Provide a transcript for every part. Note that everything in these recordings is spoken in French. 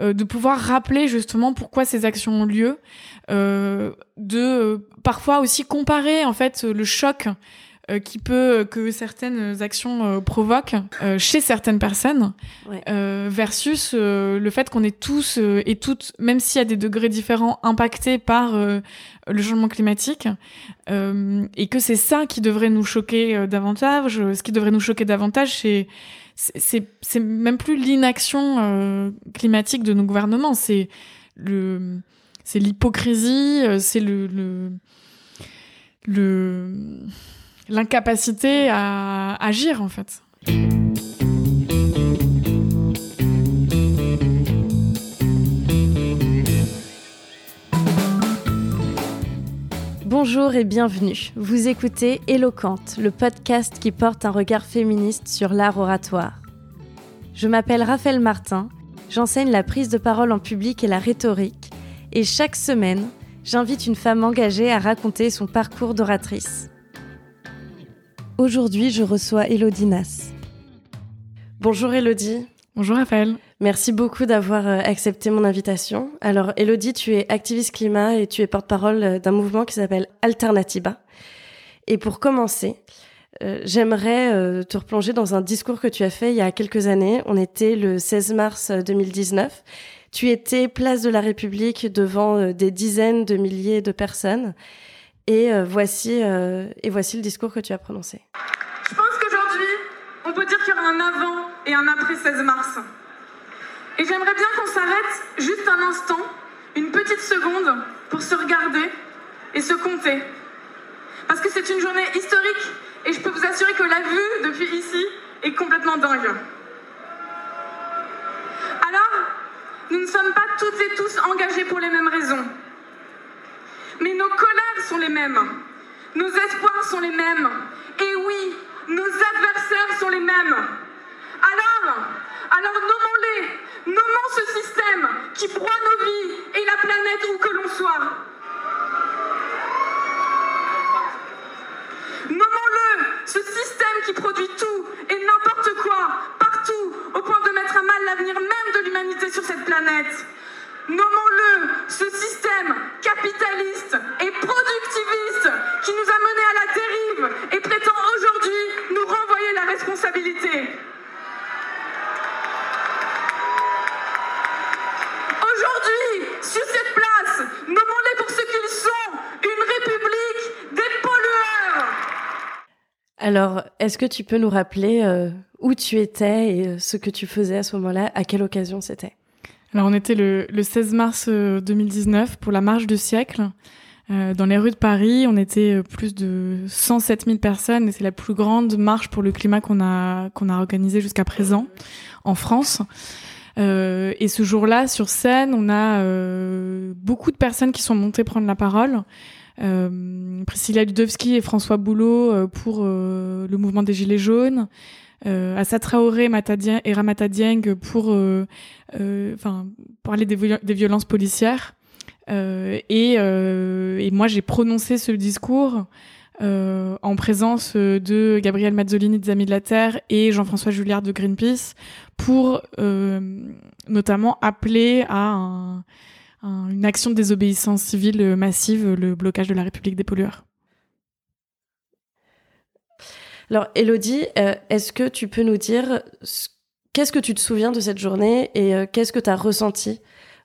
de pouvoir rappeler justement pourquoi ces actions ont lieu, de parfois aussi comparer en fait le choc euh, qui peut que certaines actions euh, provoquent euh, chez certaines personnes versus le fait qu'on est tous et toutes même s'il y a des degrés différents impactés par le changement climatique et que c'est ça qui devrait nous choquer davantage ce qui devrait nous choquer davantage c'est c'est c'est même plus l'inaction climatique de nos gouvernements c'est le c'est l'hypocrisie c'est le, le le l'incapacité à agir en fait. Bonjour et bienvenue. Vous écoutez Éloquente, le podcast qui porte un regard féministe sur l'art oratoire. Je m'appelle Raphaël Martin, j'enseigne la prise de parole en public et la rhétorique, et chaque semaine, j'invite une femme engagée à raconter son parcours d'oratrice. Aujourd'hui, je reçois Elodie Nas. Bonjour Elodie. Bonjour Raphaël. Merci beaucoup d'avoir euh, accepté mon invitation. Alors Elodie, tu es activiste climat et tu es porte-parole euh, d'un mouvement qui s'appelle Alternativa. Et pour commencer, euh, j'aimerais te replonger dans un discours que tu as fait il y a quelques années. On était le 16 mars 2019. Tu étais place de la République devant des dizaines de milliers de personnes. Et voici, et voici le discours que tu as prononcé. Je pense qu'aujourd'hui, on peut dire qu'il y aura un avant et un après 16 mars. Et j'aimerais bien qu'on s'arrête juste un instant, une petite seconde, pour se regarder et se compter. Parce que c'est une journée historique et je peux vous assurer que la vue depuis ici est complètement dingue. Alors, nous ne sommes pas toutes et tous engagés pour les mêmes raisons. Mais nos colères sont les mêmes. Nos espoirs sont les mêmes. Et oui, nos adversaires sont les mêmes. Alors, alors nommons-les. Nommons ce système qui broie nos vies et la planète où que l'on soit. Nommons-le, ce système qui produit tout et n'importe quoi, partout, au point de mettre à mal l'avenir même de l'humanité sur cette planète. Nommons-le, ce système capitaliste et productiviste qui nous a menés à la dérive et prétend aujourd'hui nous renvoyer la responsabilité. Aujourd'hui, sur cette place, nommons-les pour ce qu'ils sont, une république des pollueurs. Alors, est-ce que tu peux nous rappeler euh, où tu étais et euh, ce que tu faisais à ce moment-là, à quelle occasion c'était? Alors on était le, 16 mars 2019 euh, pour la marche du siècle. Dans les rues de Paris, on était plus de 107 000 personnes et c'est la plus grande marche pour le climat qu'on a qu'on a organisée jusqu'à présent en France. et ce jour-là, sur scène, on a beaucoup de personnes qui sont montées prendre la parole. Priscilla Ludowski et François Boulot pour le mouvement des Gilets jaunes euh, Assa Traoré et Ramata Dieng pour euh, euh, parler des, violences policières. Euh, et, euh, et, moi, j'ai prononcé ce discours en présence de Gabriel Mazzolini des Amis de la Terre et Jean-François Julliard de Greenpeace pour notamment appeler à un, une action de désobéissance civile massive, le blocage de la République des pollueurs. Alors, Elodie, euh, est-ce que tu peux nous dire qu'est-ce que tu te souviens de cette journée et euh, qu'est-ce que tu as ressenti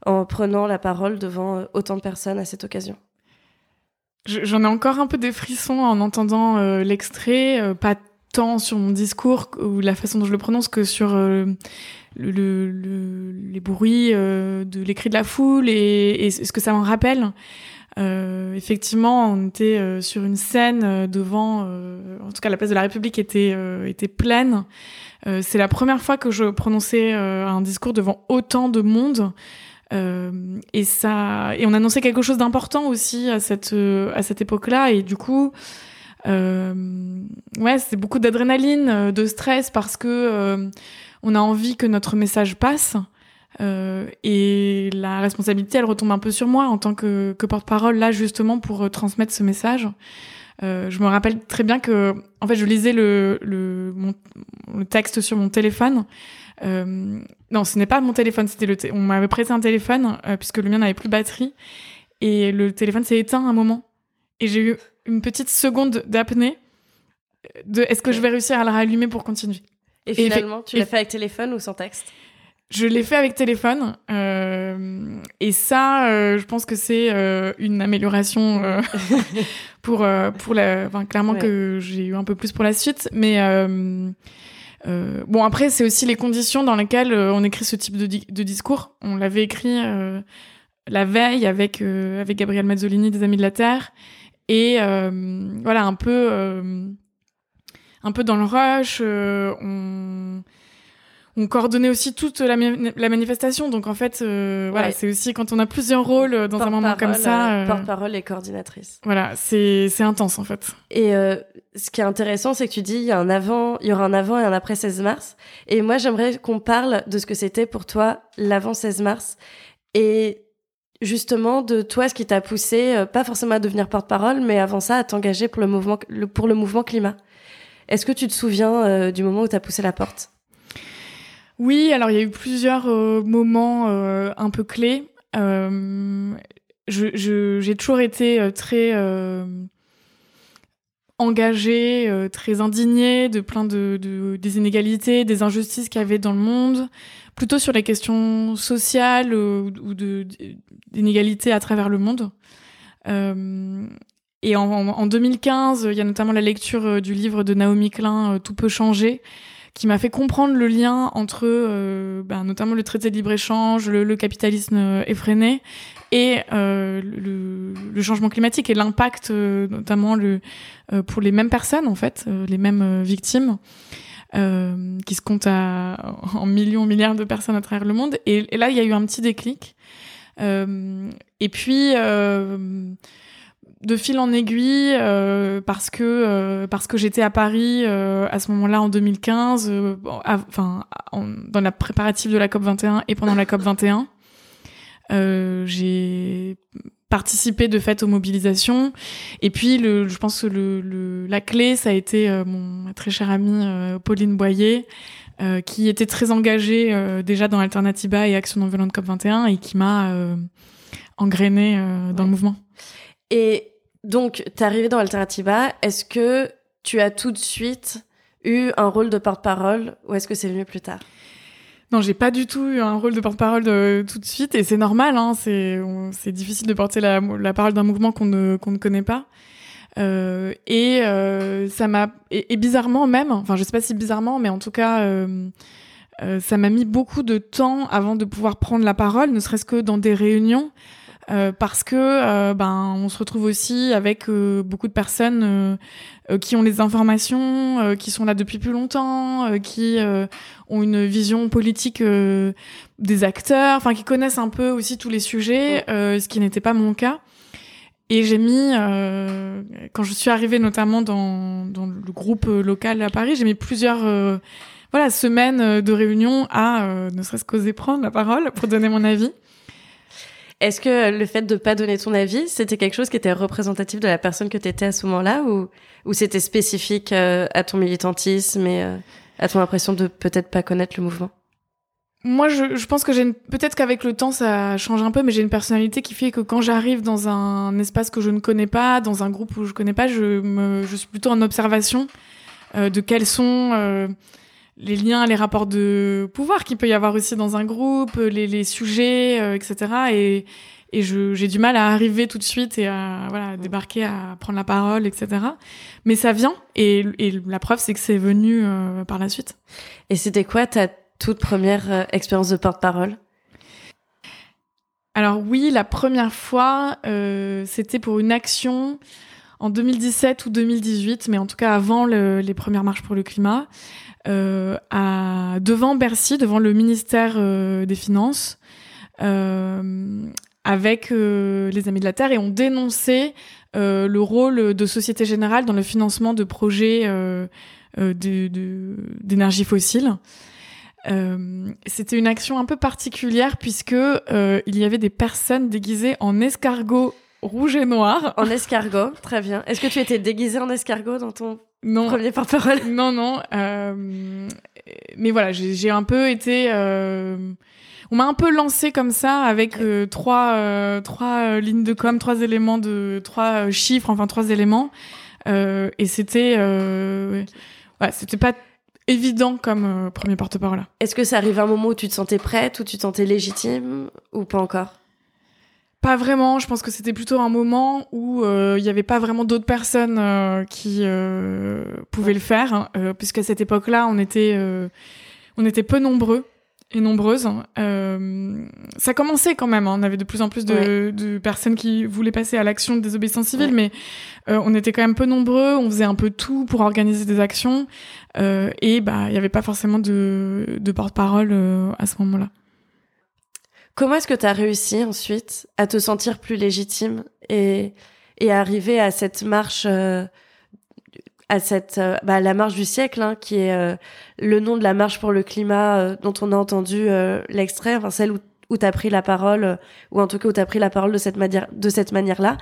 en prenant la parole devant euh, autant de personnes à cette occasion? J'en ai encore un peu des frissons en entendant l'extrait, pas tant sur mon discours ou la façon dont je le prononce que sur le, les bruits de l'écrit de la foule et, et ce que ça m'en rappelle. Euh, effectivement, on était euh, sur une scène euh, devant, en tout cas la place de la République était était pleine. c'est la première fois que je prononçais un discours devant autant de monde. et ça, et on annonçait quelque chose d'important aussi à cette à cette époque-là. Et du coup, ouais, c'est beaucoup d'adrénaline, de stress parce que on a envie que notre message passe. Euh, et la responsabilité, elle retombe un peu sur moi en tant que, que porte-parole, là justement pour euh, transmettre ce message. Euh, je me rappelle très bien que, en fait, je lisais le, le, mon, le texte sur mon téléphone. Euh, Non, ce n'est pas mon téléphone. C'était le. On m'avait prêté un téléphone puisque le mien n'avait plus de batterie et le téléphone s'est éteint un moment. Et j'ai eu une petite seconde d'apnée de est-ce que je vais réussir à le rallumer pour continuer. Et finalement, tu l'as fait avec téléphone ou sans texte Je l'ai fait avec téléphone. Euh, et ça, euh, je pense que c'est euh, une amélioration euh, pour, pour la. Enfin, clairement que j'ai eu un peu plus pour la suite. Mais. bon, après, c'est aussi les conditions dans lesquelles on écrit ce type de, de discours. On l'avait écrit la veille avec, avec Gabriel Mazzolini des Amis de la Terre. Et voilà, un peu un peu dans le rush. Euh, on, on coordonnait aussi toute la, la manifestation. Donc en fait, euh, voilà, c'est aussi quand on a plusieurs rôles euh, dans un moment comme ça. Porte-parole et coordinatrice. Voilà, c'est c'est intense en fait. Et ce qui est intéressant, c'est que tu dis il y a un avant, il y aura un avant et un après 16 mars. Et moi, j'aimerais qu'on parle de ce que c'était pour toi l'avant 16 mars et justement de toi ce qui t'a poussé, pas forcément à devenir porte-parole, mais avant ça à t'engager pour le mouvement pour le mouvement climat. Est-ce que tu te souviens euh, du moment où tu as poussé la porte? Oui, alors il y a eu plusieurs euh, moments euh, un peu clés. j'ai toujours été très engagée, très indignée de plein de, des inégalités, des injustices qu'il y avait dans le monde, plutôt sur les questions sociales ou, d'inégalités à travers le monde. Et en, 2015, il y a notamment la lecture euh, du livre de Naomi Klein, euh, Tout peut changer, qui m'a fait comprendre le lien entre euh, ben, notamment le traité de libre-échange, le, capitalisme effréné et le, changement climatique et l'impact notamment pour les mêmes personnes, en fait, les mêmes victimes. Qui se comptent à, en millions, milliards de personnes à travers le monde. Et, là, il y a eu un petit déclic. et puis, de fil en aiguille euh, parce que euh, parce que j'étais à Paris euh, à ce moment-là en 2015 enfin dans la préparative de la COP 21 et pendant la COP 21 j'ai participé de fait aux mobilisations et puis le je pense que le, la clé ça a été mon très cher ami Pauline Boyer qui était très engagée déjà dans Alternativa et Action non violente COP 21 et qui m'a engrainé dans le mouvement. Et donc, t'es arrivé dans Alternativa. Est-ce que tu as tout de suite eu un rôle de porte-parole ou est-ce que c'est venu plus tard? Non, j'ai pas du tout eu un rôle de porte-parole tout de suite et c'est normal. Hein, c'est c'est difficile de porter la, parole d'un mouvement qu'on ne qu'on ne connaît pas. Euh, et euh, ça m'a et, bizarrement même, enfin je sais pas si bizarrement, mais en tout cas euh, euh ça m'a mis beaucoup de temps avant de pouvoir prendre la parole, ne serait-ce que dans des réunions. Euh, parce que euh, ben on se retrouve aussi avec euh, beaucoup de personnes qui ont les informations, qui sont là depuis plus longtemps, qui ont une vision politique des acteurs, enfin qui connaissent un peu aussi tous les sujets, ce qui n'était pas mon cas. Et j'ai mis, quand je suis arrivée notamment dans, dans le groupe local à Paris, j'ai mis plusieurs voilà semaines de réunion à ne serait-ce qu'oser prendre la parole pour donner mon avis. Est-ce que le fait de pas donner ton avis, c'était quelque chose qui était représentatif de la personne que tu étais à ce moment-là ou, ou c'était spécifique euh, à ton militantisme et euh, à ton impression de peut-être pas connaître le mouvement? Moi, je, je, pense que j'ai peut-être qu'avec le temps, ça change un peu, mais j'ai une personnalité qui fait que quand j'arrive dans un espace que je ne connais pas, dans un groupe où je connais pas, je, me, je suis plutôt en observation euh, de quels sont euh, les liens, les rapports de pouvoir qu'il peut y avoir aussi dans un groupe, les, les sujets, euh, etc. Et, et j'ai du mal à arriver tout de suite et à voilà, débarquer, à prendre la parole, etc. Mais ça vient et, et la preuve, c'est que c'est venu euh, par la suite. Et c'était quoi ta toute première euh, expérience de porte-parole? Alors oui, la première fois, c'était pour une action en 2017 ou 2018, mais en tout cas avant le, les premières marches pour le climat euh, à, devant Bercy, devant le ministère euh, des Finances, euh, avec euh, les Amis de la Terre, et on dénonçait le rôle de Société Générale dans le financement de projets d'énergie fossile. Euh, c'était une action un peu particulière puisque euh, il y avait des personnes déguisées en escargot rouge et noir. En escargot, très bien. Est-ce que tu étais déguisée en escargot dans ton Non. Premier porte-parole. Non, non. mais voilà, j'ai un peu été. on m'a un peu lancé comme ça avec trois trois lignes de com, trois éléments de trois chiffres, enfin trois éléments. et c'était ouais, c'était pas évident comme euh, premier porte-parole. Est-ce que ça arrive à un moment où tu te sentais prête, où tu te sentais légitime, ou pas encore? Pas vraiment. Je pense que c'était plutôt un moment où euh, il n'y avait pas vraiment d'autres personnes euh, qui pouvaient le faire, hein, puisqu'à cette époque-là, on était on était peu nombreux et nombreuses. Euh, ça commençait quand même. Hein. On avait de plus en plus de, de personnes qui voulaient passer à l'action de désobéissance civile, mais euh, on était quand même peu nombreux. On faisait un peu tout pour organiser des actions, euh, et bah il n'y avait pas forcément de, de porte-parole euh, à ce moment-là. Comment est-ce que tu as réussi ensuite à te sentir plus légitime et, et à arriver à cette marche euh, à cette euh, bah, la marche du siècle, hein, qui est euh, le nom de la marche pour le climat dont on a entendu l'extrait, enfin celle où, où tu as pris la parole, ou en tout cas où tu as pris la parole de cette manière de cette manière-là.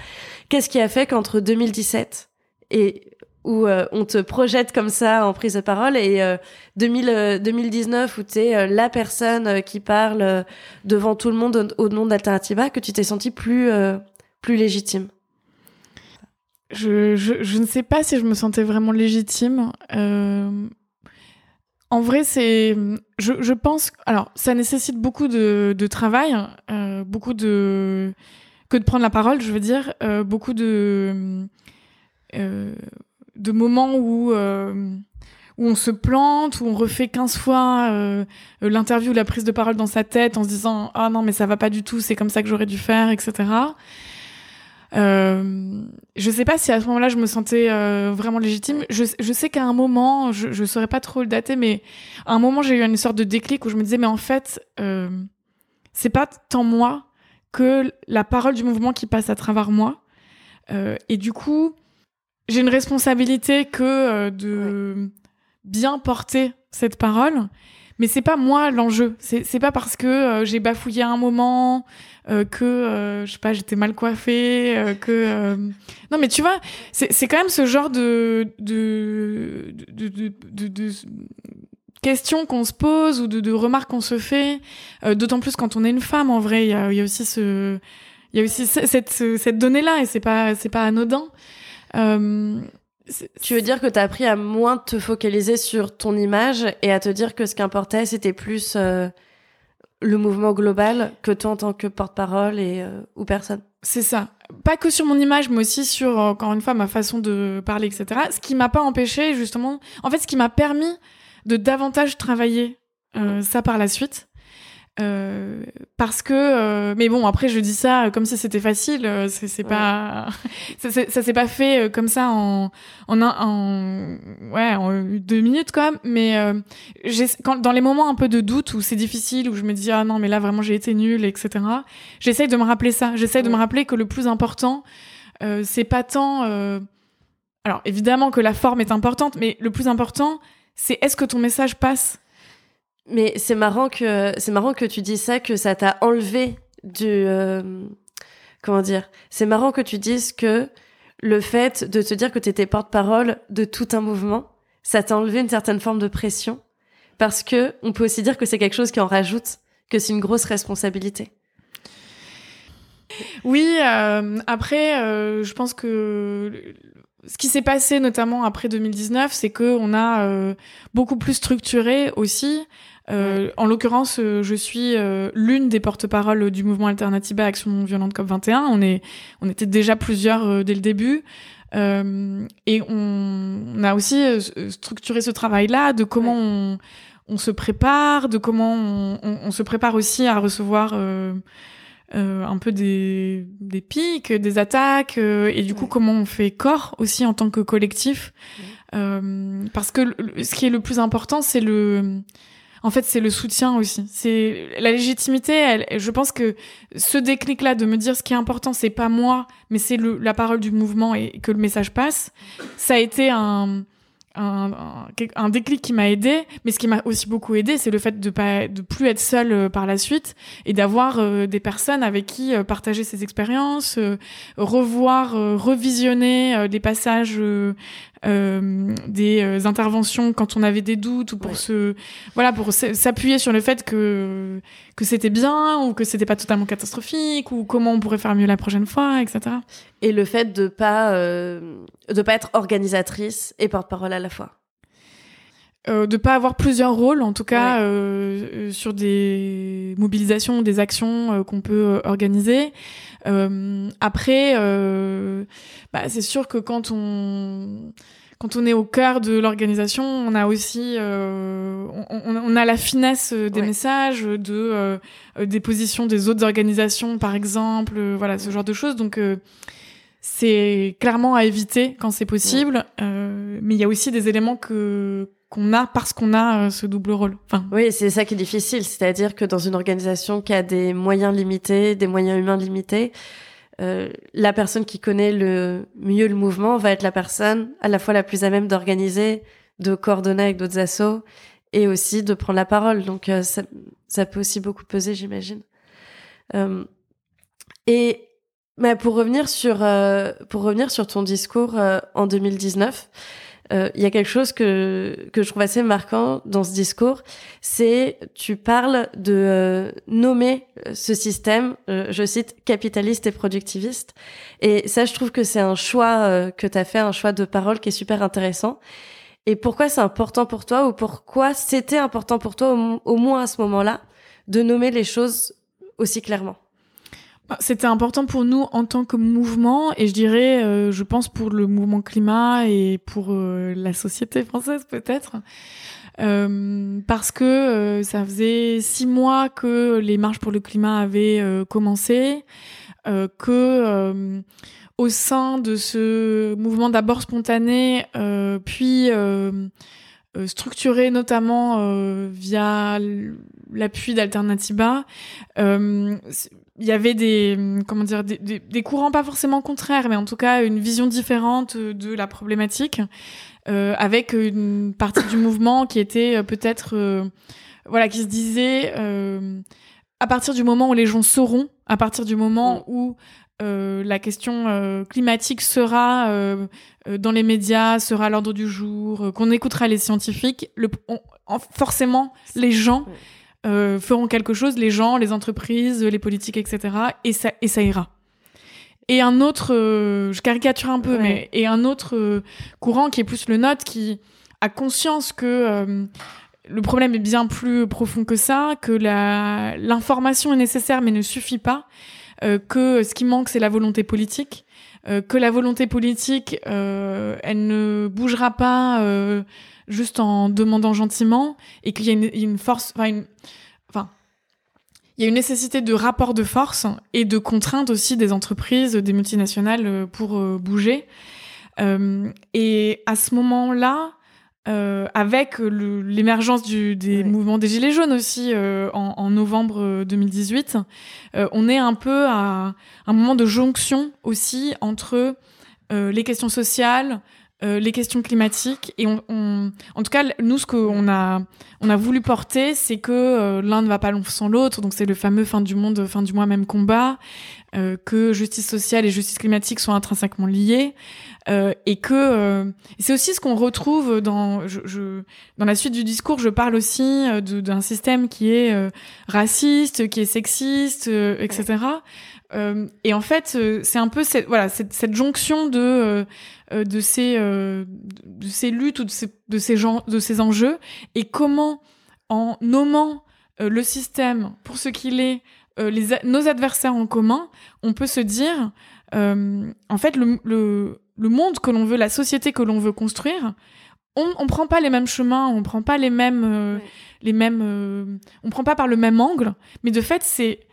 Qu'est-ce qui a fait qu'entre 2017 et où on te projette comme ça en prise de parole et 2000, 2019 où tu es la personne qui parle devant tout le monde au, nom d'Alternativa, que tu t'es senti plus plus légitime je, je, ne sais pas si je me sentais vraiment légitime. Euh, en vrai, c'est, je, je, pense, alors ça nécessite beaucoup de, de travail, euh, beaucoup de que de prendre la parole, je veux dire, euh, beaucoup de euh, de moments où euh, où on se plante, où on refait 15 fois euh, l'interview, la prise de parole dans sa tête en se disant ah non mais ça va pas du tout, c'est comme ça que j'aurais dû faire, etc. Euh, je sais pas si à ce moment-là je me sentais euh, vraiment légitime. Je, je sais qu'à un moment, je, je saurais pas trop le dater, mais à un moment j'ai eu une sorte de déclic où je me disais mais en fait euh, c'est pas tant moi que la parole du mouvement qui passe à travers moi. Et du coup j'ai une responsabilité que euh, de bien porter cette parole mais c'est pas moi l'enjeu. C'est c'est pas parce que euh, j'ai bafouillé un moment, euh, que euh, je sais pas, j'étais mal coiffée, que non mais tu vois, c'est c'est quand même ce genre de de de de, de, de questions qu'on se pose ou de, de remarques qu'on se fait. D'autant plus quand on est une femme, en vrai, il y a, y a aussi ce il y a aussi cette cette donnée là et c'est pas c'est pas anodin. Euh, tu veux dire que tu as appris à moins te focaliser sur ton image et à te dire que ce qui importait, c'était plus euh, le mouvement global que toi en tant que porte-parole et euh, ou personne? C'est ça. Pas que sur mon image, mais aussi sur encore une fois ma façon de parler, etc. Ce qui m'a pas empêché justement, en fait, ce qui m'a permis de davantage travailler euh, ça par la suite. Euh, parce que euh, mais bon après je dis ça comme si c'était facile euh, c'est pas ça, ça s'est pas fait comme ça en en un en ouais en deux minutes quand même mais j'ai quand dans les moments un peu de doute où c'est difficile où je me dis ah non mais là vraiment j'ai été nulle etc j'essaye de me rappeler ça. J'essaye de me rappeler que le plus important c'est pas tant alors évidemment que la forme est importante mais le plus important c'est est-ce que ton message passe? Mais c'est marrant que c'est marrant que tu dis ça, que ça t'a enlevé du euh, comment dire. C'est marrant que tu dises que le fait de te dire que tu étais porte-parole de tout un mouvement, ça t'a enlevé une certaine forme de pression, parce que on peut aussi dire que c'est quelque chose qui en rajoute, que c'est une grosse responsabilité. Oui, euh, après, euh, je pense que ce qui s'est passé notamment après 2019, c'est que on a beaucoup plus structuré aussi euh, en l'occurrence, euh, je suis euh, l'une des porte-paroles du mouvement Alternative à Action non violente COP 21. On est, on était déjà plusieurs dès le début. et on, on, a aussi structuré ce travail-là de comment on, on, se prépare, de comment on, on, se prépare aussi à recevoir un peu des, des pics, des attaques, et du coup comment on fait corps aussi en tant que collectif. parce que ce qui est le plus important, c'est le en fait, c'est le soutien aussi. C'est la légitimité. Je pense que ce déclic-là de me dire ce qui est important, c'est pas moi, mais c'est la parole du mouvement et que le message passe. Ça a été un, déclic qui m'a aidé, mais ce qui m'a aussi beaucoup aidé, c'est le fait de pas de plus être seule euh, par la suite et d'avoir euh, des personnes avec qui euh, partager ses expériences, revoir, revisionner des passages, des interventions quand on avait des doutes ou pour se voilà pour s'appuyer sur le fait que que c'était bien ou que c'était pas totalement catastrophique ou comment on pourrait faire mieux la prochaine fois, etc. Et le fait de pas de pas être organisatrice et porte-parole à la fois. Euh, de pas avoir plusieurs rôles, en tout cas euh, euh, sur des mobilisations, des actions euh, qu'on peut organiser. après, bah, c'est sûr que quand on quand on est au cœur de l'organisation, on a aussi, on, on, a la finesse des messages, de des positions des autres organisations, par exemple, voilà ce genre de choses. Donc c'est clairement à éviter quand c'est possible, euh, mais il y a aussi des éléments que qu'on a parce qu'on a euh, ce double rôle. Oui, c'est ça qui est difficile, c'est-à-dire que dans une organisation qui a des moyens limités, des moyens humains limités, euh, la personne qui connaît le mieux le mouvement va être la personne à la fois la plus à même d'organiser, de coordonner avec d'autres assos et aussi de prendre la parole. Donc euh, ça, ça peut aussi beaucoup peser, j'imagine. Et pour revenir sur pour revenir sur ton discours en 2019, euh, il y a quelque chose que que je trouve assez marquant dans ce discours, c'est tu parles de nommer ce système, je cite capitaliste et productiviste, et ça je trouve que c'est un choix que tu as fait, un choix de parole qui est super intéressant. Et pourquoi c'est important pour toi ou pourquoi c'était important pour toi au moins à ce moment-là de nommer les choses aussi clairement? C'était important pour nous en tant que mouvement et je dirais, euh, je pense pour le mouvement climat et pour euh, la société française peut-être, euh, parce que euh, ça faisait six mois que les marches pour le climat avaient commencé, que au sein de ce mouvement d'abord spontané, puis structuré notamment via l'appui d'Alternativa, il y avait des comment dire des, des, courants pas forcément contraires mais en tout cas une vision différente de la problématique euh, avec une partie du mouvement qui était euh, peut-être euh, voilà qui se disait euh, à partir du moment où les gens sauront à partir du moment mm. où euh, la question climatique sera dans les médias, sera à l'ordre du jour, qu'on écoutera les scientifiques, le, forcément les gens euh, feront quelque chose, les gens, les entreprises, les politiques, etc. Et ça, et ça ira. Et un autre, euh, je caricature un peu, mais et un autre euh, courant qui est plus le nôtre, qui a conscience que le problème est bien plus profond que ça, que l'information est nécessaire mais ne suffit pas, que ce qui manque c'est la volonté politique, que la volonté politique, elle ne bougera pas juste en demandant gentiment et qu'il y a une, force, enfin, une, enfin, il y a une nécessité de rapport de force et de contrainte aussi des entreprises, des multinationales euh, pour euh, bouger. Euh, et à ce moment-là, euh, avec l'émergence des mouvements des Gilets jaunes aussi euh, en, en, novembre 2018, on est un peu à un moment de jonction aussi entre les questions sociales, euh, les questions climatiques et on, on, en tout cas nous ce qu'on a on a voulu porter c'est que euh, l'un ne va pas sans l'autre. Donc c'est le fameux fin du monde fin du mois même combat euh, que justice sociale et justice climatique sont intrinsèquement liées et que c'est aussi ce qu'on retrouve dans je, je, dans la suite du discours je parle aussi d'un système qui est raciste qui est sexiste etc et en fait c'est un peu cette voilà cette, cette jonction de euh, de ces euh, de ces luttes ou de ces de ces gens de ces enjeux et comment en nommant euh, le système pour ce qu'il est les nos adversaires en commun on peut se dire en fait le, le, le monde que l'on veut la société que l'on veut construire on, on prend pas les mêmes chemins, on prend pas les mêmes, les mêmes, on prend pas par le même angle, mais de fait c'est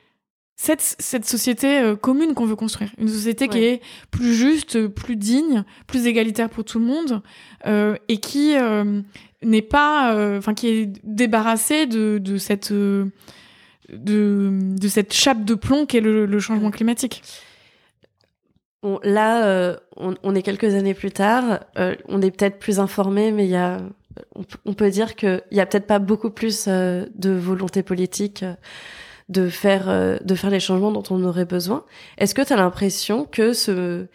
cette, cette société euh, commune qu'on veut construire. Une société qui est plus juste, plus digne, plus égalitaire pour tout le monde, euh, et qui euh, n'est pas, euh, enfin, qui est débarrassée de, de cette, de, de cette chape de plomb qu'est le, le changement climatique. là, on, on, est quelques années plus tard, on est peut-être plus informé, mais il y a, on, on peut dire qu'il y a peut-être pas beaucoup plus de volonté politique de faire, de faire les changements dont on aurait besoin. Est-ce que tu as l'impression que ce,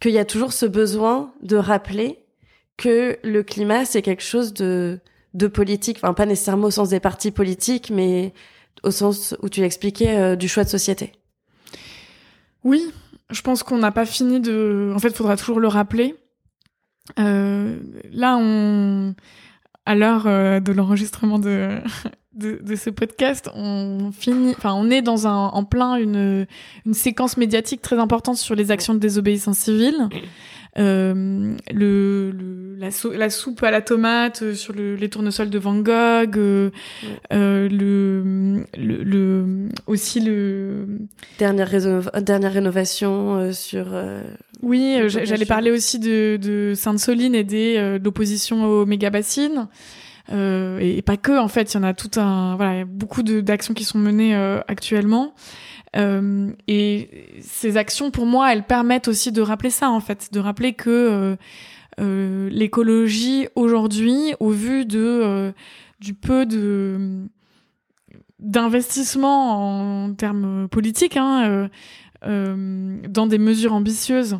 qu'il y a toujours ce besoin de rappeler que le climat c'est quelque chose de de politique, enfin pas nécessairement au sens des partis politiques, mais au sens où tu l'expliquais euh, du choix de société. Oui, je pense qu'on n'a pas fini de. En fait, il faudra toujours le rappeler. Euh, là, on, à l'heure euh, de l'enregistrement de, de, de, ce podcast, on finit, enfin, on est dans un, en plein une, une séquence médiatique très importante sur les actions de désobéissance civile. Euh, le, le la, la, soupe à la tomate euh, sur le, les tournesols de Van Gogh, euh, euh, le, le, le, aussi le dernière, dernière rénovation sur. oui, j'allais parler aussi de, de Sainte-Soline et des l'opposition aux méga bassines. Euh, et, pas que en fait il y en a tout un voilà beaucoup d'actions qui sont menées euh, actuellement. Euh, et ces actions, pour moi, elles permettent aussi de rappeler ça, en fait, de rappeler que euh, euh l'écologie aujourd'hui, au vu de euh, du peu de d'investissement en termes politiques, hein, dans des mesures ambitieuses,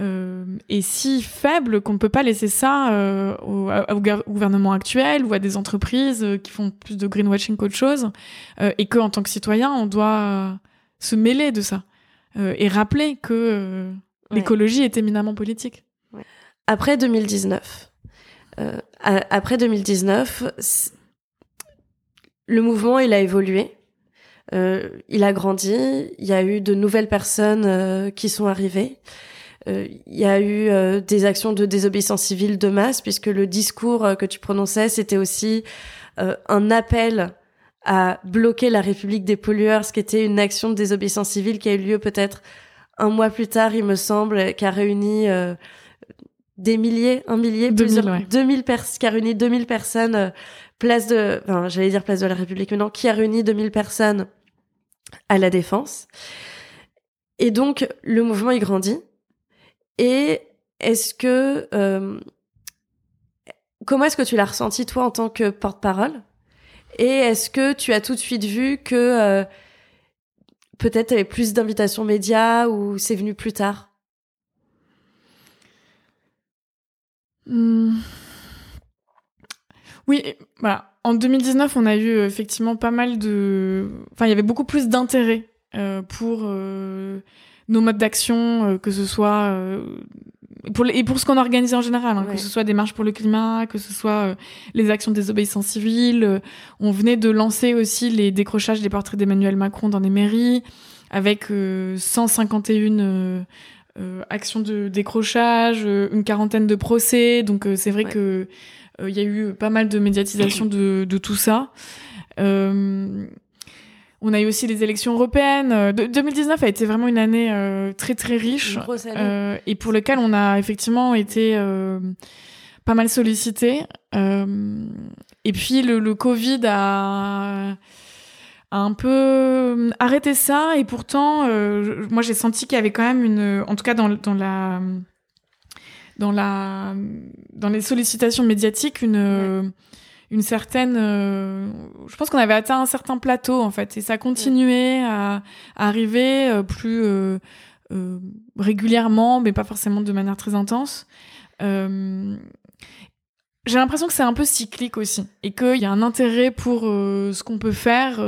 est si faible qu'on ne peut pas laisser ça au, au, gouvernement actuel ou à des entreprises qui font plus de greenwashing qu'autre chose, et que en tant que citoyen, on doit se mêler de ça euh, et rappeler que euh, l'écologie est éminemment politique. Après 2019, euh, après 2019, le mouvement il a évolué, il a grandi, il y a eu de nouvelles personnes qui sont arrivées. Il y a eu des actions de désobéissance civile de masse, puisque le discours que tu prononçais, c'était aussi un appel à bloquer la République des pollueurs, ce qui était une action de désobéissance civile qui a eu lieu peut-être un mois plus tard, il me semble, qui a réuni euh, des milliers, un millier, 2000, plusieurs, 2000 personnes, qui a réuni 2000 personnes, euh, place de, enfin, j'allais dire place de la République, mais non, qui a réuni 2000 personnes à la Défense. Et donc, le mouvement, il grandit. Et est-ce que, euh, comment est-ce que tu l'as ressenti, toi, en tant que porte-parole? Et est-ce que tu as tout de suite vu que euh, peut-être tu avais plus d'invitations médias ou c'est venu plus tard? Hmm. Oui, voilà. En 2019, on a eu euh, effectivement pas mal de... Enfin, il y avait beaucoup plus d'intérêt pour nos modes d'action, euh, que ce soit pour les, et pour ce qu'on organise en général, hein, que ce soit des marches pour le climat, que ce soit euh, les actions des obéissances civiles. Euh, on venait de lancer aussi les décrochages des portraits d'Emmanuel Macron dans les mairies, avec 151 euh, actions de décrochage, une quarantaine de procès. Donc c'est vrai que il y a eu pas mal de médiatisation de, de tout ça. On a eu aussi les élections européennes. 2019 euh, a été vraiment une année euh, très très riche euh, et pour lequel on a effectivement été pas mal sollicité. et puis le, le Covid a, a, un peu arrêté ça et pourtant moi j'ai senti qu'il y avait quand même une, en tout cas dans, dans la dans la dans les sollicitations médiatiques une une certaine euh, je pense qu'on avait atteint un certain plateau en fait et ça continuait à, arriver euh, plus euh, régulièrement mais pas forcément de manière très intense j'ai l'impression que c'est un peu cyclique aussi et qu'il y a un intérêt pour ce qu'on peut faire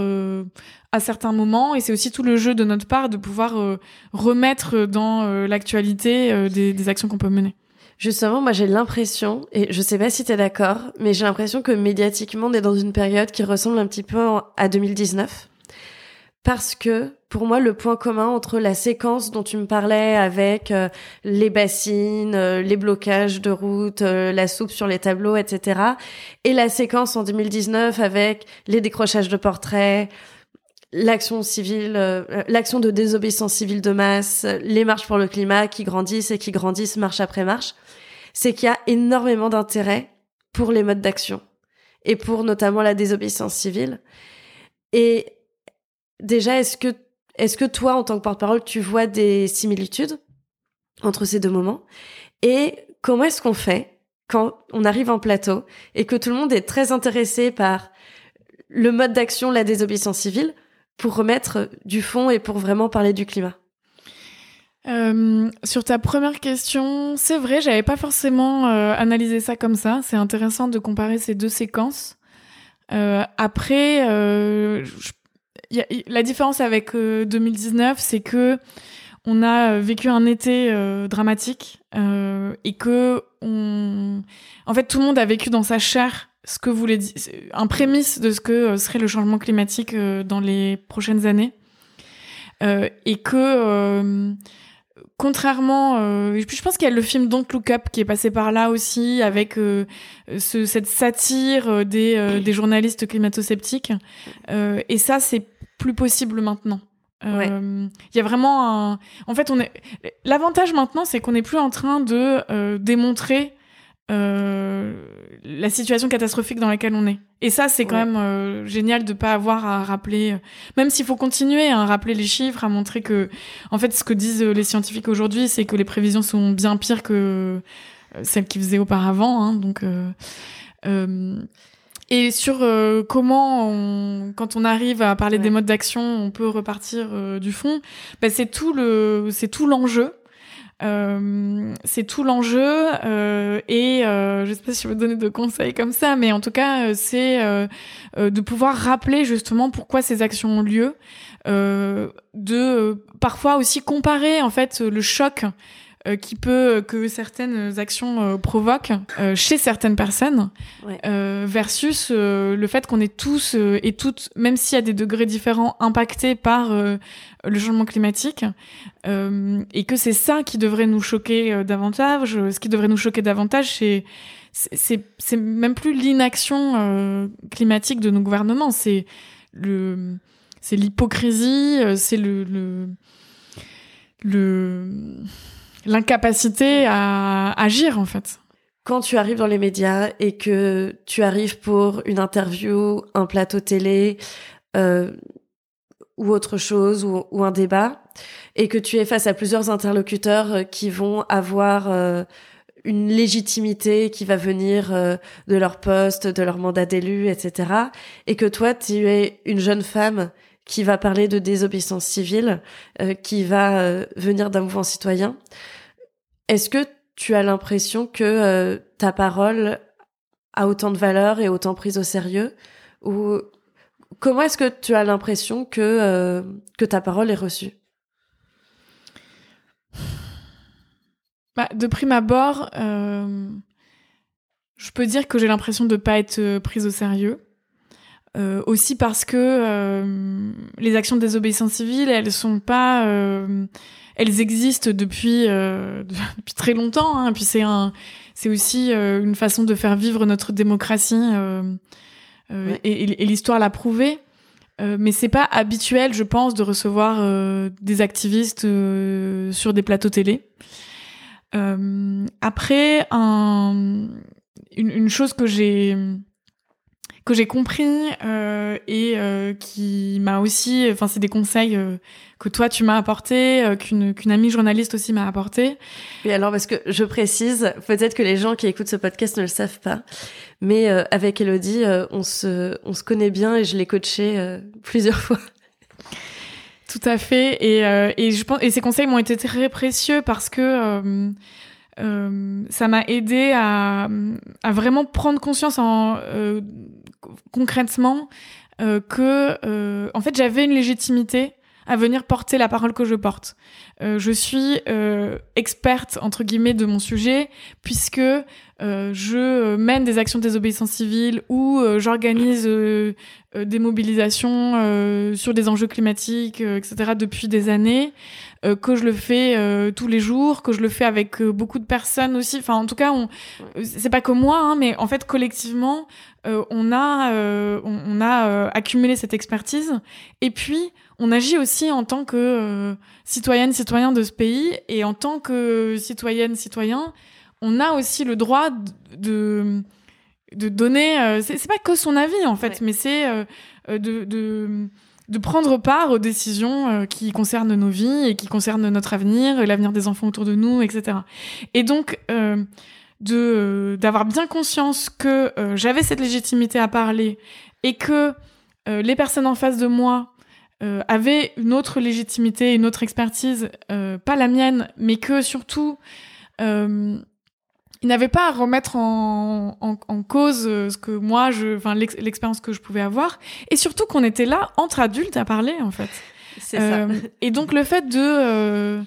à certains moments et c'est aussi tout le jeu de notre part de pouvoir remettre dans l'actualité des actions qu'on peut mener. Justement, moi j'ai l'impression, et je sais pas si tu es d'accord, mais j'ai l'impression que médiatiquement on est dans une période qui ressemble un petit peu à 2019. Parce que pour moi, le point commun entre la séquence dont tu me parlais avec euh, les bassines, euh, les blocages de route, euh, la soupe sur les tableaux, etc., et la séquence en 2019 avec les décrochages de portraits, l'action civile, euh, l'action de désobéissance civile de masse, les marches pour le climat qui grandissent et qui grandissent marche après marche, c'est qu'il y a énormément d'intérêt pour les modes d'action et pour notamment la désobéissance civile. Et déjà, est-ce que, est-ce que toi, en tant que porte-parole, tu vois des similitudes entre ces deux moments? Et comment est-ce qu'on fait quand on arrive en plateau et que tout le monde est très intéressé par le mode d'action, la désobéissance civile, pour remettre du fond et pour vraiment parler du climat euh, sur ta première question, c'est vrai, j'avais pas forcément euh, analysé ça comme ça. C'est intéressant de comparer ces deux séquences. Euh, après, la différence avec 2019, c'est que on a vécu un été dramatique et que en fait, tout le monde a vécu dans sa chair ce que voulait dire, un prémisse de ce que serait le changement climatique dans les prochaines années, et que contrairement, euh, je pense qu'il y a le film Don't Look Up qui est passé par là aussi, avec euh, ce, cette satire euh, des, des journalistes climato-sceptiques. et ça, c'est plus possible maintenant. Il y a vraiment un. En fait, on est. L'avantage maintenant, c'est qu'on n'est plus en train de démontrer euh, la situation catastrophique dans laquelle on est. Et ça, c'est quand même euh, génial de pas avoir à rappeler, euh, même s'il faut continuer à rappeler les chiffres, à montrer que, en fait, ce que disent les scientifiques aujourd'hui, c'est que les prévisions sont bien pires que celles qu'ils faisaient auparavant. Hein, donc, et sur comment, on, quand on arrive à parler des modes d'action, on peut repartir du fond, bah, c'est tout le, c'est tout l'enjeu. Euh, c'est tout l'enjeu euh, et euh, je sais pas si je veux donner de conseils comme ça, mais en tout cas euh, c'est de pouvoir rappeler justement pourquoi ces actions ont lieu, de parfois aussi comparer en fait le choc euh, qui peut que certaines actions euh, provoquent euh, chez certaines personnes versus le fait qu'on est tous et toutes, même s'il y a des degrés différents, impactés par le changement climatique et que c'est ça qui devrait nous choquer davantage. Ce qui devrait nous choquer davantage, c'est c'est même plus l'inaction climatique de nos gouvernements, c'est le c'est l'hypocrisie, c'est le, le, le l'incapacité à agir en fait. Quand tu arrives dans les médias et que tu arrives pour une interview, un plateau télé euh, ou autre chose ou, un débat et que tu es face à plusieurs interlocuteurs euh, qui vont avoir euh, une légitimité qui va venir de leur poste, de leur mandat d'élu, etc. Et que toi, tu es une jeune femme qui va parler de désobéissance civile, euh, qui va euh, venir d'un mouvement citoyen. Est-ce que tu as l'impression que euh, ta parole a autant de valeur et autant prise au sérieux? Ou comment est-ce que tu as l'impression que, que ta parole est reçue? Bah, De prime abord, je peux dire que j'ai l'impression de ne pas être prise au sérieux. Euh, aussi parce que euh, les actions de désobéissance civile, elles sont pas, euh, elles existent depuis depuis très longtemps. Hein, puis c'est un, c'est aussi une façon de faire vivre notre démocratie. Et, et l'histoire l'a prouvé. mais c'est pas habituel, je pense, de recevoir des activistes sur des plateaux télé. après, un, une, une chose que j'ai que j'ai compris euh, et euh, qui m'a aussi, enfin c'est des conseils euh, que toi tu m'as apporté, euh, qu'une qu'une amie journaliste aussi m'a apporté. Oui alors parce que je précise, peut-être que les gens qui écoutent ce podcast ne le savent pas, mais euh, avec Elodie, on se on se connaît bien et je l'ai coachée plusieurs fois. Tout à fait et et je pense et ces conseils m'ont été très précieux parce que euh, ça m'a aidé à, à, vraiment prendre conscience en, euh, concrètement euh, que euh, en fait j'avais une légitimité à venir porter la parole que je porte. Euh, je suis euh, experte entre guillemets de mon sujet puisque euh, je mène des actions de désobéissance civile ou j'organise des mobilisations sur des enjeux climatiques, etc. depuis des années. Que je le fais tous les jours, que je le fais avec beaucoup de personnes aussi. Enfin, en tout cas, on, c'est pas que moi, hein, mais en fait collectivement, on a, on, on, a accumulé cette expertise. Et puis, on agit aussi en tant que euh, citoyenne, citoyen de ce pays, et en tant que citoyenne, citoyen, on a aussi le droit de, de donner. Euh, c'est pas que son avis en fait, mais c'est euh, de, de, de prendre part aux décisions qui concernent nos vies et qui concernent notre avenir, l'avenir des enfants autour de nous, etc. Et donc de d'avoir bien conscience que j'avais cette légitimité à parler et que les personnes en face de moi avaient une autre légitimité, une autre expertise, pas la mienne, mais que surtout il n'avait pas à remettre en, en, en, cause euh, ce que moi, je, enfin l'expérience que je pouvais avoir, et surtout qu'on était là entre adultes à parler en fait. C'est ça. Euh, et donc le fait de euh,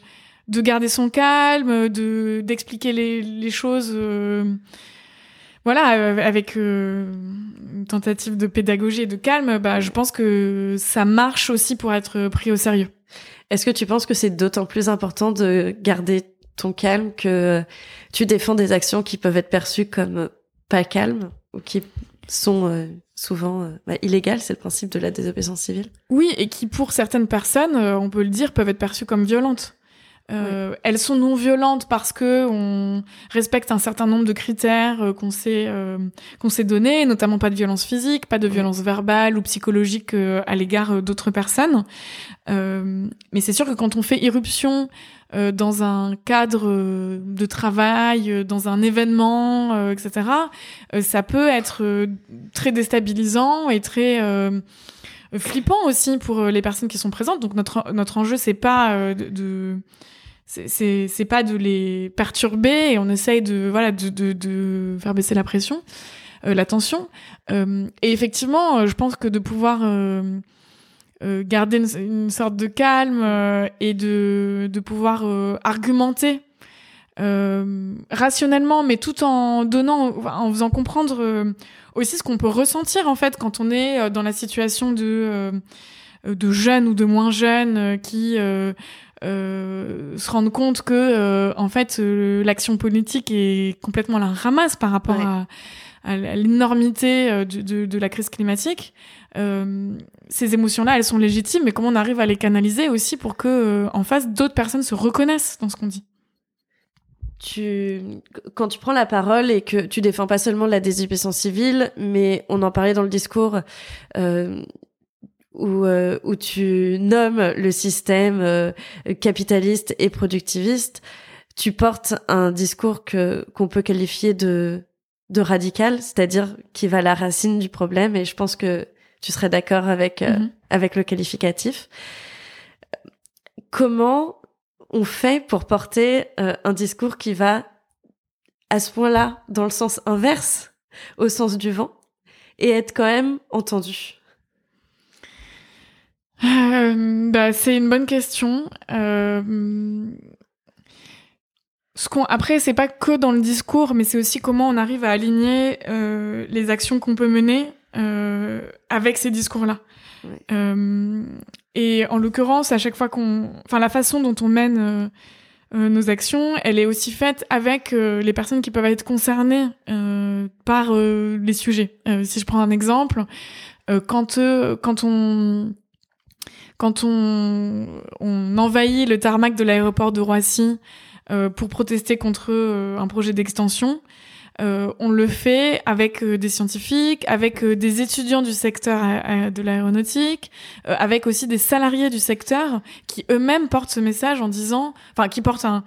de garder son calme, de d'expliquer les, les choses, voilà, avec une tentative de pédagogie et de calme, bah je pense que ça marche aussi pour être pris au sérieux. Est-ce que tu penses que c'est d'autant plus important de garder ton calme que tu défends des actions qui peuvent être perçues comme pas calmes ou qui sont euh, souvent euh, bah, illégales, c'est le principe de la désobéissance civile. Oui, et qui pour certaines personnes, euh, on peut le dire, peuvent être perçues comme violentes. Euh, Elles sont non violentes parce que on respecte un certain nombre de critères euh, qu'on s'est euh, qu'on s'est donnés, notamment pas de violence physique, pas de violence verbale ou psychologique euh, à l'égard d'autres personnes. mais c'est sûr que quand on fait irruption dans un cadre de travail, dans un événement, etc., ça peut être très déstabilisant et très flippant aussi pour les personnes qui sont présentes. Donc notre notre enjeu c'est pas de, de c'est pas de les perturber et on essaye de voilà de de, de faire baisser la pression euh, la tension. Euh, et effectivement euh, je pense que de pouvoir euh, euh garder une, sorte de calme et de de pouvoir argumenter rationnellement mais tout en donnant en faisant comprendre aussi ce qu'on peut ressentir en fait quand on est dans la situation de de jeunes ou de moins jeunes qui euh, se rendre compte que euh, en fait euh, l'action politique est complètement la ramasse par rapport à, à l'énormité de, de, de, la crise climatique. ces émotions-là, elles sont légitimes, mais comment on arrive à les canaliser aussi pour que en face d'autres personnes se reconnaissent dans ce qu'on dit? Tu, quand tu prends la parole et que tu défends pas seulement la désobéissance civile, mais on en parlait dans le discours, euh, où, euh, où tu nommes le système euh, capitaliste et productiviste, tu portes un discours que qu'on peut qualifier de de radical, c'est-à-dire qui va à la racine du problème. Et je pense que tu serais d'accord avec euh, mm-hmm. avec le qualificatif. Comment on fait pour porter un discours qui va à ce point-là dans le sens inverse, au sens du vent, et être quand même entendu? Euh, bah, c'est une bonne question. Euh, ce qu'on après c'est pas que dans le discours, mais c'est aussi comment on arrive à aligner euh, les actions qu'on peut mener euh, avec ces discours-là. Euh, et en l'occurrence, à chaque fois qu'on, enfin la façon dont on mène nos actions, elle est aussi faite avec les personnes qui peuvent être concernées par les sujets. si je prends un exemple, quand quand on quand on, on envahit le tarmac de l'aéroport de Roissy euh, pour protester contre euh, un projet d'extension, euh, on le fait avec euh, des scientifiques, avec euh, des étudiants du secteur de l'aéronautique, avec aussi des salariés du secteur qui eux-mêmes portent ce message en disant, enfin qui portent un,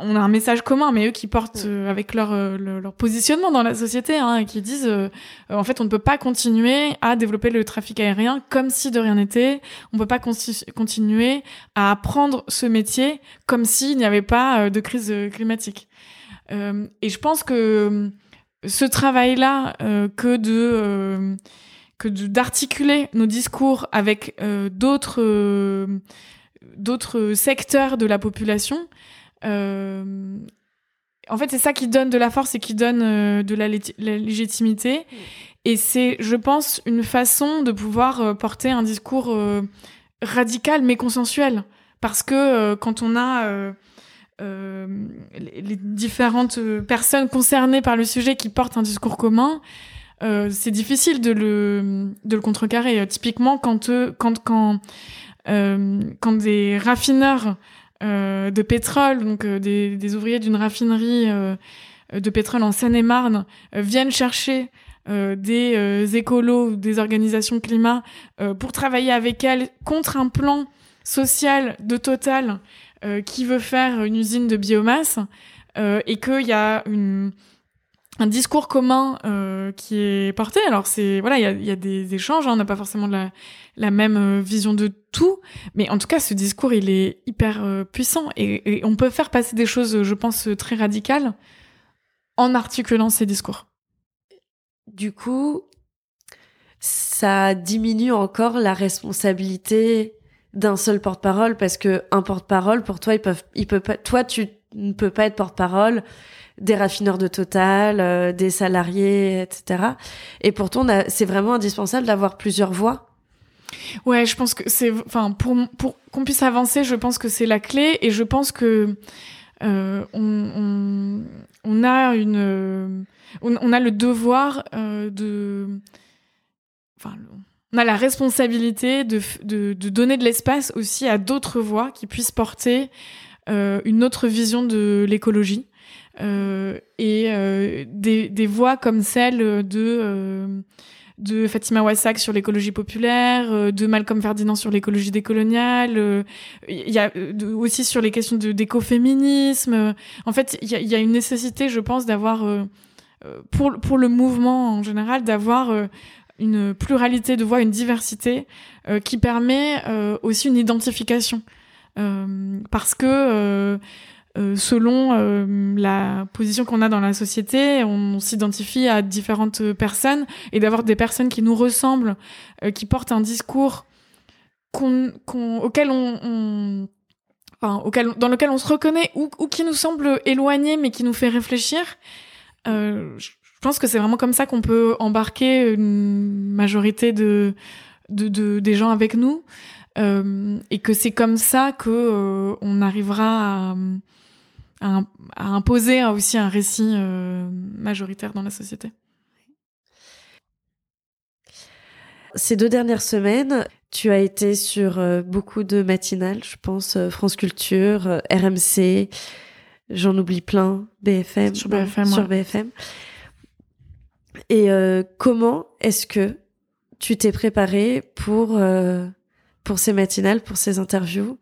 on a un message commun, mais eux qui portent euh, avec leur, euh, leur, positionnement dans la société, hein, qui disent, euh, en fait, on ne peut pas continuer à développer le trafic aérien comme si de rien n'était. On ne peut pas continuer à apprendre ce métier comme s'il n'y avait pas de crise climatique. et je pense que ce travail-là, que de que d'articuler nos discours avec d'autres d'autres secteurs de la population, en fait, c'est ça qui donne de la force et qui donne euh, de la, légitimité. Mm. Et c'est, je pense, une façon de pouvoir euh, porter un discours radical mais consensuel. Parce que quand on a les différentes personnes concernées par le sujet qui portent un discours commun, c'est difficile de le, de le contrecarrer. Typiquement, quand, quand, quand, quand des raffineurs euh, de pétrole, donc euh, des, des, ouvriers d'une raffinerie euh, de pétrole en Seine-et-Marne viennent chercher des écolos, des organisations climat, pour travailler avec elles contre un plan social de Total qui veut faire une usine de biomasse et qu'il y a une un discours commun euh, qui est porté. Alors c'est voilà, il y a, des échanges, hein, on n'a pas forcément la, même euh, vision de tout, mais en tout cas ce discours il est hyper euh, puissant et, on peut faire passer des choses, je pense, très radicales en articulant ces discours. Du coup, ça diminue encore la responsabilité d'un seul porte-parole parce que un porte-parole pour toi, ils peuvent, il peut pas, toi tu ne peux pas être porte-parole des raffineurs de Total, euh, des salariés, etc. Et pourtant, c'est vraiment indispensable d'avoir plusieurs voix. Ouais, je pense que c'est, enfin, pour qu'on puisse avancer, je pense que c'est la clé, et je pense que euh, on, a une, on, a le devoir euh, de, enfin, on a la responsabilité de, de, donner de l'espace aussi à d'autres voix qui puissent porter euh, une autre vision de l'écologie euh, et euh, des, des, voix comme celle de euh, de Fatima Wassak sur l'écologie populaire, de Malcolm Ferdinand sur l'écologie décoloniale, il y a aussi sur les questions d'écoféminisme. En fait, il y a, y a, une nécessité, je pense, d'avoir pour pour le mouvement en général d'avoir une pluralité de voix, une diversité qui permet aussi une identification, parce que euh, selon euh, la position qu'on a dans la société, on, s'identifie à différentes personnes et d'avoir des personnes qui nous ressemblent, euh, qui portent un discours qu'on, auquel on, enfin, auquel, dans lequel on se reconnaît ou, ou, qui nous semble éloigné mais qui nous fait réfléchir. je pense que c'est vraiment comme ça qu'on peut embarquer une majorité de, de, de des gens avec nous. et que c'est comme ça que on arrivera à, à, imposer aussi un récit euh, majoritaire dans la société. Ces deux dernières semaines, tu as été sur euh, beaucoup de matinales, je pense euh, France Culture, RMC, j'en oublie plein, BFM. Sur BFM. Sur BFM. Et comment est-ce que tu t'es préparé pour, pour ces matinales, pour ces interviews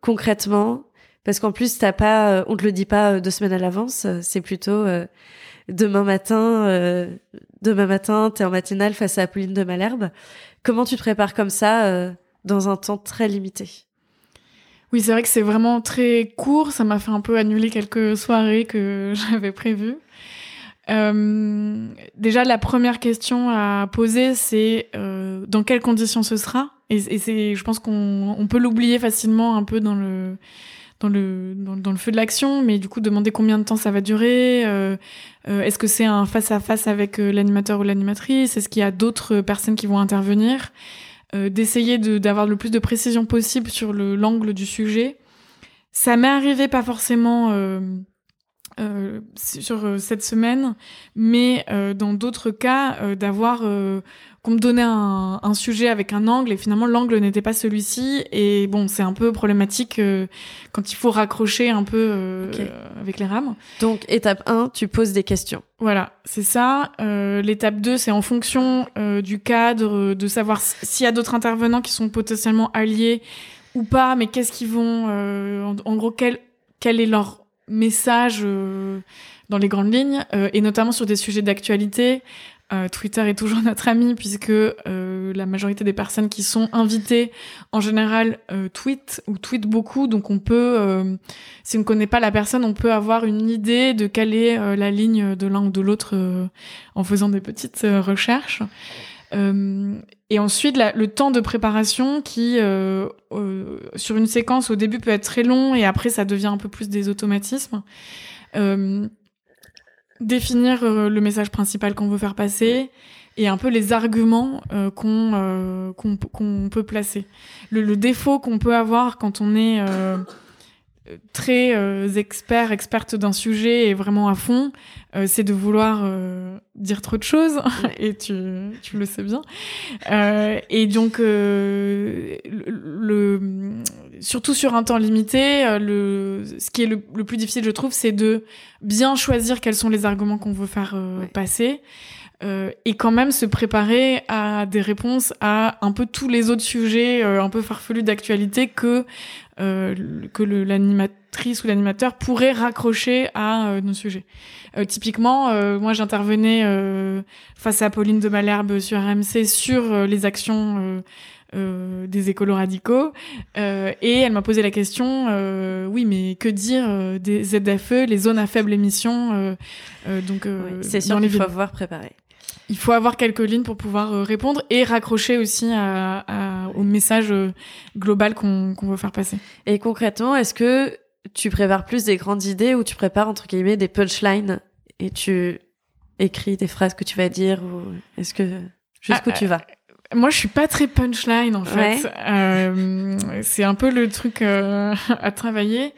Concrètement, parce qu'en plus, t'as pas, euh, on te le dit pas euh, deux semaines à l'avance. Euh, c'est plutôt demain matin. demain matin, t'es en matinale face à Apolline de Malherbe. Comment tu te prépares comme ça dans un temps très limité? Oui, c'est vrai que c'est vraiment très court. Ça m'a fait un peu annuler quelques soirées que j'avais prévues. Euh, déjà, la première question à poser, c'est euh, dans quelles conditions ce sera? Et, c'est, je pense qu'on on peut l'oublier facilement un peu dans le dans le, dans, le feu de l'action, mais du coup demander combien de temps ça va durer, euh, euh est-ce que c'est un face à face avec euh, l'animateur ou l'animatrice, est-ce qu'il y a d'autres personnes qui vont intervenir, euh, d'essayer d'avoir le plus de précision possible sur le l'angle du sujet. Ça m'est arrivé pas forcément euh, sur cette semaine, mais dans d'autres cas d'avoir qu'on me donnait un, un, sujet avec un angle et finalement l'angle n'était pas celui-ci et bon c'est un peu problématique euh, quand il faut raccrocher un peu euh, avec les rames. Donc étape 1, tu poses des questions. Voilà, c'est ça. Euh, l'étape 2, c'est en fonction du cadre, de savoir s'il y a d'autres intervenants qui sont potentiellement alliés ou pas, mais qu'est-ce qu'ils vont, en, en, gros, quel, quel est leur message dans les grandes lignes, et notamment sur des sujets d'actualité. Euh, Twitter est toujours notre ami puisque euh, la majorité des personnes qui sont invitées en général euh, tweetent ou tweetent beaucoup. Donc on peut, si on ne connaît pas la personne, on peut avoir une idée de quelle est la ligne de l'un ou de l'autre en faisant des petites recherches. et ensuite, le temps de préparation qui, sur une séquence, au début peut être très long et après ça devient un peu plus des automatismes définir euh, le message principal qu'on veut faire passer et un peu les arguments euh, qu'on euh, qu'on peut placer. Le, le défaut qu'on peut avoir quand on est très euh, expert, experte d'un sujet et vraiment à fond, euh, c'est de vouloir euh, dire trop de choses, et tu, tu le sais bien. Euh, et donc, euh, le, surtout sur un temps limité, le, ce qui est le, le plus difficile, je trouve, c'est de bien choisir quels sont les arguments qu'on veut faire ouais. passer. euh, et quand même se préparer à des réponses à un peu tous les autres sujets euh, un peu farfelus d'actualité que euh, que l'animatrice ou l'animateur pourrait raccrocher à nos sujets. typiquement, moi j'intervenais face à Pauline de Malherbe sur RMC sur les actions euh, des écolos radicaux euh, et elle m'a posé la question euh, oui mais que dire des ZFE les zones à faible émission donc c'est sûr qu'il faut avoir préparé il faut avoir quelques lignes pour pouvoir répondre et raccrocher aussi à, au message global qu'on veut faire passer. Et concrètement, est-ce que tu prépares plus des grandes idées ou tu prépares entre guillemets des punchlines et tu écris des phrases que tu vas dire ou est-ce que jusqu'où ah, tu vas? moi, je suis pas très punchline en fait. Euh, c'est un peu le truc euh, à travailler.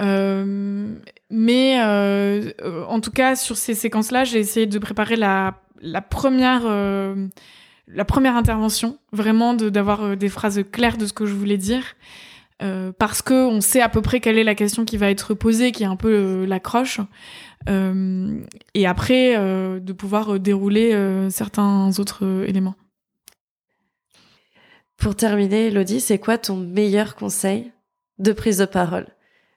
Euh, mais euh, en tout cas, sur ces séquences-là, j'ai essayé de préparer la, la première euh, la première intervention, vraiment d'avoir des phrases claires de ce que je voulais dire. Euh, parce que on sait à peu près quelle est la question qui va être posée, qui est un peu l'accroche, et après de pouvoir dérouler certains autres éléments. Pour terminer, Elodie, c'est quoi ton meilleur conseil de prise de parole?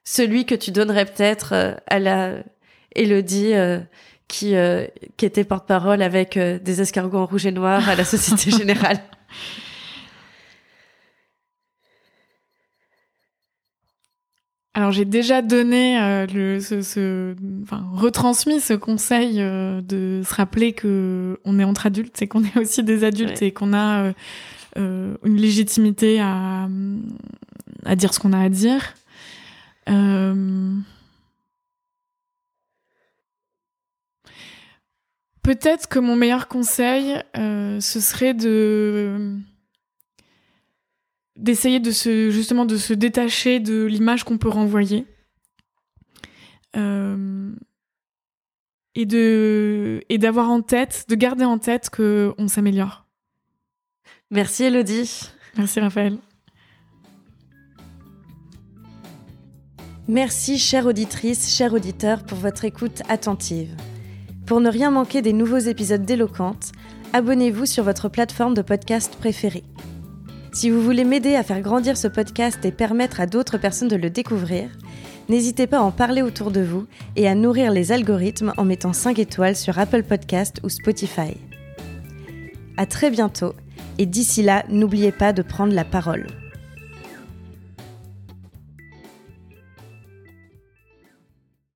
Celui que tu donnerais peut-être euh, à la Elodie euh, qui, euh, qui était porte-parole avec des escargots en rouge et noir à la Société Générale. Alors j'ai déjà donné le, ce, enfin retransmis ce conseil de se rappeler que on est entre adultes, c'est qu'on est aussi des adultes et qu'on a euh, une légitimité à, à dire ce qu'on a à dire. Euh, peut-être que mon meilleur conseil, euh, ce serait de d'essayer de se justement de se détacher de l'image qu'on peut renvoyer et de et d'avoir en tête, de garder en tête que on s'améliore. Merci Elodie. Merci Raphaël. Merci chère auditrice, chers auditeurs pour votre écoute attentive. Pour ne rien manquer des nouveaux épisodes d'Éloquente, abonnez-vous sur votre plateforme de podcast préférée. Si vous voulez m'aider à faire grandir ce podcast et permettre à d'autres personnes de le découvrir, n'hésitez pas à en parler autour de vous et à nourrir les algorithmes en mettant 5 étoiles sur Apple Podcast ou Spotify. À très bientôt et d'ici là, n'oubliez pas de prendre la parole.